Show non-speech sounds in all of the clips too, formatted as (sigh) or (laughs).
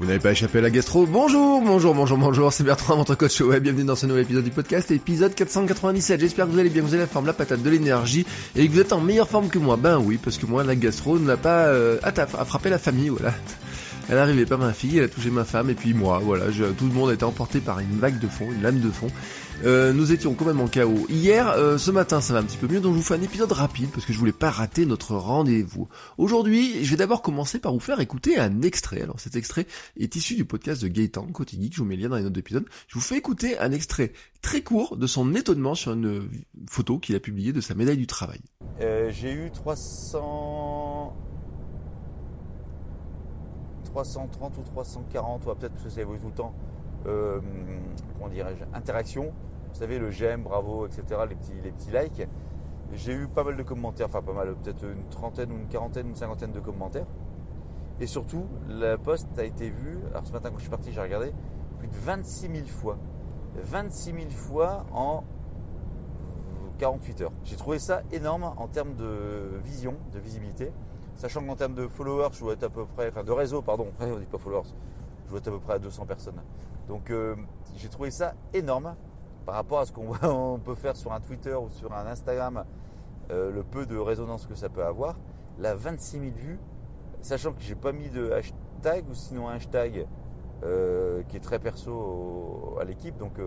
Vous n'avez pas échappé à la gastro Bonjour, bonjour, bonjour, bonjour, c'est Bertrand, votre coach web, bienvenue dans ce nouvel épisode du podcast, épisode 497. J'espère que vous allez bien, vous avez la forme, la patate, de l'énergie, et que vous êtes en meilleure forme que moi. Ben oui, parce que moi, la gastro ne l'a pas euh, à, frappé la famille, voilà. Elle arrivait pas ma fille, elle a touché ma femme, et puis moi, voilà, tout le monde a été emporté par une vague de fond, une lame de fond. Euh, nous étions quand même en chaos. Hier, euh, ce matin, ça va un petit peu mieux, donc je vous fais un épisode rapide parce que je voulais pas rater notre rendez-vous. Aujourd'hui, je vais d'abord commencer par vous faire écouter un extrait. Alors cet extrait est issu du podcast de Gaëtan, Côté Geek, je vous mets le lien dans les notes d'épisode. Je vous fais écouter un extrait très court de son étonnement sur une photo qu'il a publiée de sa médaille du travail. Euh, J'ai eu 300... 330 ou 340, ou peut-être que ça évolue tout le temps, euh, comment dirais-je, interaction. Vous savez, le j'aime, bravo, etc., les petits, les petits likes. J'ai eu pas mal de commentaires, enfin pas mal, peut-être une trentaine ou une quarantaine, une cinquantaine de commentaires. Et surtout, la poste a été vue, alors ce matin quand je suis parti, j'ai regardé, plus de 26 000 fois. 26 000 fois en 48 heures. J'ai trouvé ça énorme en termes de vision, de visibilité. Sachant qu'en termes de followers, je dois être à peu près, enfin de réseau, pardon, (laughs) on dit pas followers, je dois être à peu près à 200 personnes. Donc euh, j'ai trouvé ça énorme par rapport à ce qu'on (laughs) peut faire sur un Twitter ou sur un Instagram, euh, le peu de résonance que ça peut avoir. Là, 26 000 vues, sachant que j'ai pas mis de hashtag ou sinon un hashtag euh, qui est très perso à l'équipe, donc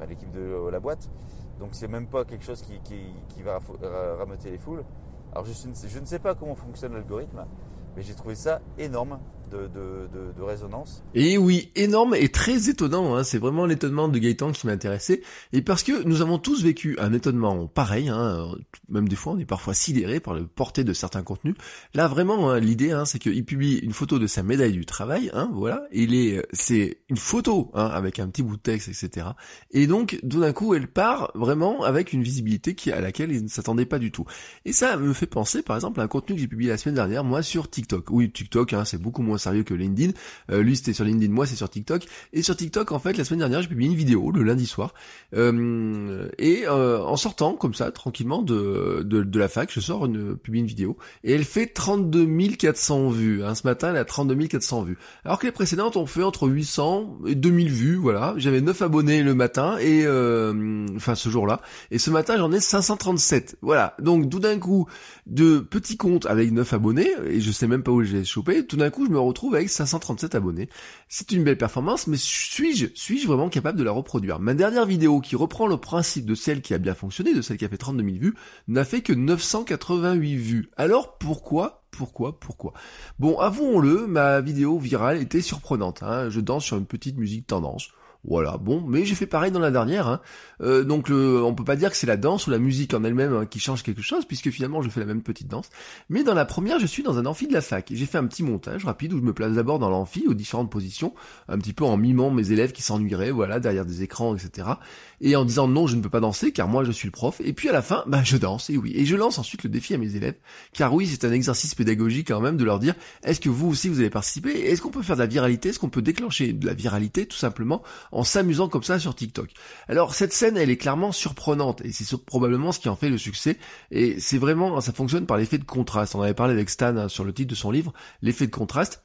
à l'équipe de la boîte. Donc c'est même pas quelque chose qui, va rameuter les foules. Alors je, je ne sais pas comment fonctionne l'algorithme, mais j'ai trouvé ça énorme de, résonance. Et oui, énorme et très étonnant. Hein. C'est vraiment l'étonnement de Gaëtan qui m'intéressait. Et parce que nous avons tous vécu un étonnement pareil. Hein. Même des fois, on est parfois sidéré par le portée de certains contenus. Là, vraiment, hein, l'idée, hein, c'est qu'il publie une photo de sa médaille du travail. Hein, voilà. Et il est, c'est une photo hein, avec un petit bout de texte, etc. Et donc, tout d'un coup, elle part vraiment avec une visibilité qui à laquelle il ne s'attendait pas du tout. Et ça me fait penser, par exemple, à un contenu que j'ai publié la semaine dernière, moi, sur TikTok. Oui, TikTok, c'est beaucoup moins sérieux que LinkedIn. Euh, lui c'était sur LinkedIn, moi c'est sur TikTok. Et sur TikTok en fait la semaine dernière j'ai publié une vidéo le lundi soir. Euh, et euh, en sortant comme ça tranquillement de, de, la fac, je sors une publie une vidéo et elle fait 32 400 vues. Hein, ce matin elle a 32 400 vues. Alors que les précédentes ont fait entre 800 et 2000 vues. Voilà, j'avais 9 abonnés le matin et enfin ce jour-là. Et ce matin j'en ai 537. Voilà, donc tout d'un coup de petits comptes avec 9 abonnés et je sais même pas où j'ai chopé. Tout d'un coup je me retrouve avec 537 abonnés. C'est une belle performance, mais suis-je suis-je vraiment capable de la reproduire? Ma dernière vidéo qui reprend le principe de celle qui a bien fonctionné, de celle qui a fait 32 000 vues, n'a fait que 988 vues. Alors pourquoi pourquoi Pourquoi? Bon, avouons-le, ma vidéo virale était surprenante. Hein. Je danse sur une petite musique tendance. Voilà, bon, mais j'ai fait pareil dans la dernière. Hein. Euh, donc le, on peut pas dire que c'est la danse ou la musique en elle-même hein, qui change quelque chose, puisque finalement je fais la même petite danse. Mais dans la première, je suis dans un amphi de la fac. J'ai fait un petit montage rapide où je me place d'abord dans l'amphi aux différentes positions, un petit peu en mimant mes élèves qui s'ennuieraient, voilà, derrière des écrans, etc. Et en disant non, je ne peux pas danser car moi je suis le prof. Et puis à la fin, bah je danse, et oui. Et je lance ensuite le défi à mes élèves, car oui, c'est un exercice pédagogique quand même de leur dire, est-ce que vous aussi vous avez participé? Est-ce qu'on peut faire de la viralité? Est-ce qu'on peut déclencher de la viralité tout simplement en s'amusant comme ça sur TikTok. Alors cette scène, elle est clairement surprenante et c'est probablement ce qui en fait le succès. Et c'est vraiment, ça fonctionne par l'effet de contraste. On avait parlé avec Stan hein, sur le titre de son livre, l'effet de contraste.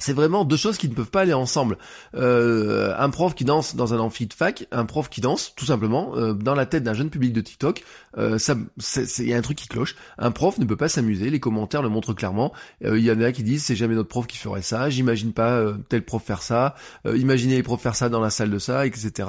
C'est vraiment deux choses qui ne peuvent pas aller ensemble. Euh, un prof qui danse dans un amphi fac, un prof qui danse tout simplement euh, dans la tête d'un jeune public de TikTok, euh, il y a un truc qui cloche. Un prof ne peut pas s'amuser. Les commentaires le montrent clairement. Il y en a qui disent c'est jamais notre prof qui ferait ça. J'imagine pas tel prof faire ça. imaginez les profs faire ça dans la salle de ça, etc.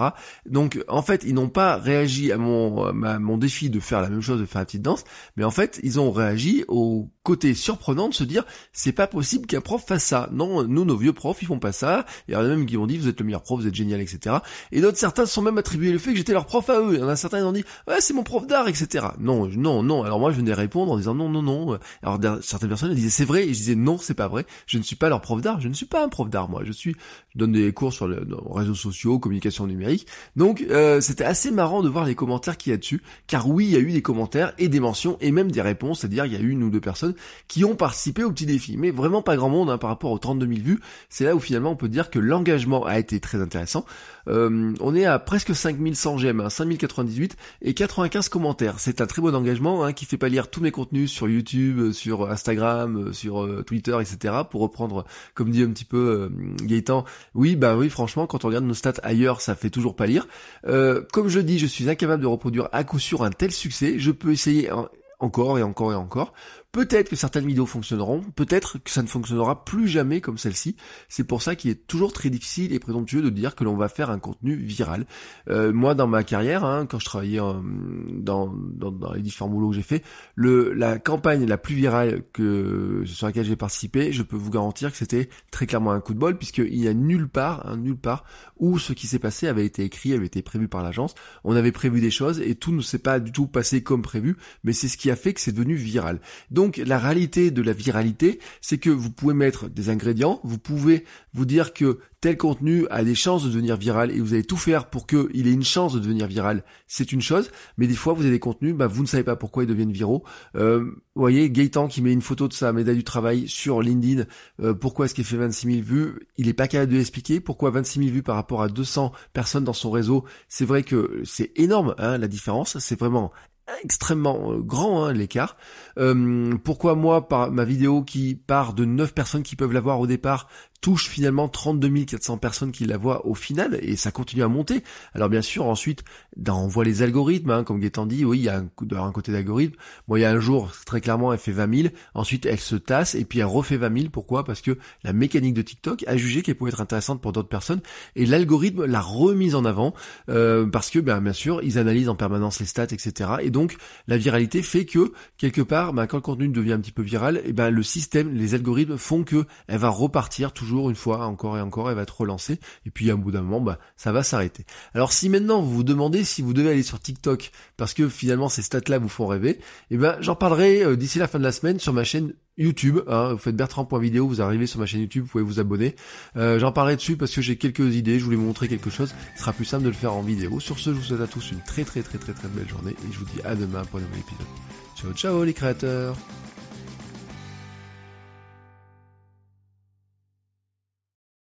Donc en fait ils n'ont pas réagi à mon mon défi de faire la même chose, de faire la petite danse, mais en fait ils ont réagi au côté surprenant de se dire c'est pas possible qu'un prof fasse ça. Non, nous nos vieux profs ils font pas ça. Il y en a même qui ont dit vous êtes le meilleur prof, vous êtes génial, etc. Et d'autres certains sont même attribués le fait que j'étais leur prof à eux. Il y en a certains qui ont dit ouais c'est mon prof d'art, etc. Non, non, non. Alors moi je venais répondre en disant non, non, non. Alors certaines personnes disaient c'est vrai et je disais non c'est pas vrai. Je ne suis pas leur prof d'art. Je ne suis pas un prof d'art moi. Je suis je donne des cours sur les réseaux sociaux, communication numérique. Donc euh, c'était assez marrant de voir les commentaires qu'il y a dessus. Car oui il y a eu des commentaires et des mentions et même des réponses. C'est-à-dire il y a eu une ou deux personnes qui ont participé au petit défi. Mais vraiment pas grand monde hein, par rapport aux 32 000 vues. C'est là où finalement on peut dire que l'engagement a été très intéressant. Euh, on est à presque 5100 j'aime, hein, 5098 et 95 commentaires. C'est un très bon engagement hein, qui fait pas lire tous mes contenus sur YouTube, euh, sur Instagram, euh, sur Twitter, etc. Pour reprendre, comme dit un petit peu Gaëtan, oui, bah oui, franchement, quand on regarde nos stats ailleurs, ça fait toujours pas lire. comme je dis, je suis incapable de reproduire à coup sûr un tel succès. Je peux essayer encore et encore et encore. Peut-être que certaines vidéos fonctionneront, peut-être que ça ne fonctionnera plus jamais comme celle-ci. C'est pour ça qu'il est toujours très difficile et présomptueux de dire que l'on va faire un contenu viral. Euh, moi, dans ma carrière, hein, quand je travaillais dans, dans, les différents boulots que j'ai fait, le, la campagne la plus virale que sur laquelle j'ai participé, je peux vous garantir que c'était très clairement un coup de bol, puisqu'il n'y a nulle part, hein, nulle part où ce qui s'est passé avait été écrit, avait été prévu par l'agence. On avait prévu des choses et tout ne s'est pas du tout passé comme prévu, mais c'est ce qui a fait que c'est devenu viral. La réalité de la viralité, c'est que vous pouvez mettre des ingrédients, vous pouvez vous dire que tel contenu a des chances de devenir viral et vous allez tout faire pour qu'il ait une chance de devenir viral, c'est une chose, mais des fois vous avez des contenus, bah, vous ne savez pas pourquoi ils deviennent viraux. Euh, vous voyez, Gaëtan qui met une photo de sa médaille du travail sur LinkedIn, euh, pourquoi est-ce qu'il fait 26 000 vues? Il n'est pas capable de l'expliquer, pourquoi 26 000 vues par rapport à 200 personnes dans son réseau, c'est vrai que c'est énorme hein, la différence, c'est vraiment extrêmement euh, grand hein, l'écart. Euh, pourquoi moi, par ma vidéo qui part de 9 personnes qui peuvent la voir au départ, touche finalement 32 400 personnes qui la voient au final et ça continue à monter. Alors bien sûr ensuite on voit les algorithmes hein, comme Gaëtan dit oui il y a un, côté d'algorithme. Bon il y a un jour très clairement elle fait 20 000 ensuite elle se tasse et puis elle refait 20 000 pourquoi? Parce que la mécanique de TikTok a jugé qu'elle pouvait être intéressante pour d'autres personnes et l'algorithme l'a remise en avant euh, parce que ben, bien sûr ils analysent en permanence les stats etc et donc la viralité fait que quelque part ben, quand le contenu devient un petit peu viral et ben le système les algorithmes font que elle va repartir toujours une fois, encore et encore, elle va être relancée. Et puis à un bout d'un moment, bah, ça va s'arrêter. Alors si maintenant vous vous demandez si vous devez aller sur TikTok, parce que finalement ces stats-là vous font rêver, eh ben j'en parlerai euh, d'ici la fin de la semaine sur ma chaîne YouTube, hein, vous faites bertrand.video, vous arrivez sur ma chaîne YouTube, vous pouvez vous abonner. Euh, j'en parlerai dessus parce que j'ai quelques idées, je voulais vous montrer quelque chose, ce sera plus simple de le faire en vidéo. Sur ce, je vous souhaite à tous une très très très très très belle journée et je vous dis à demain pour un nouvel épisode. Ciao ciao les créateurs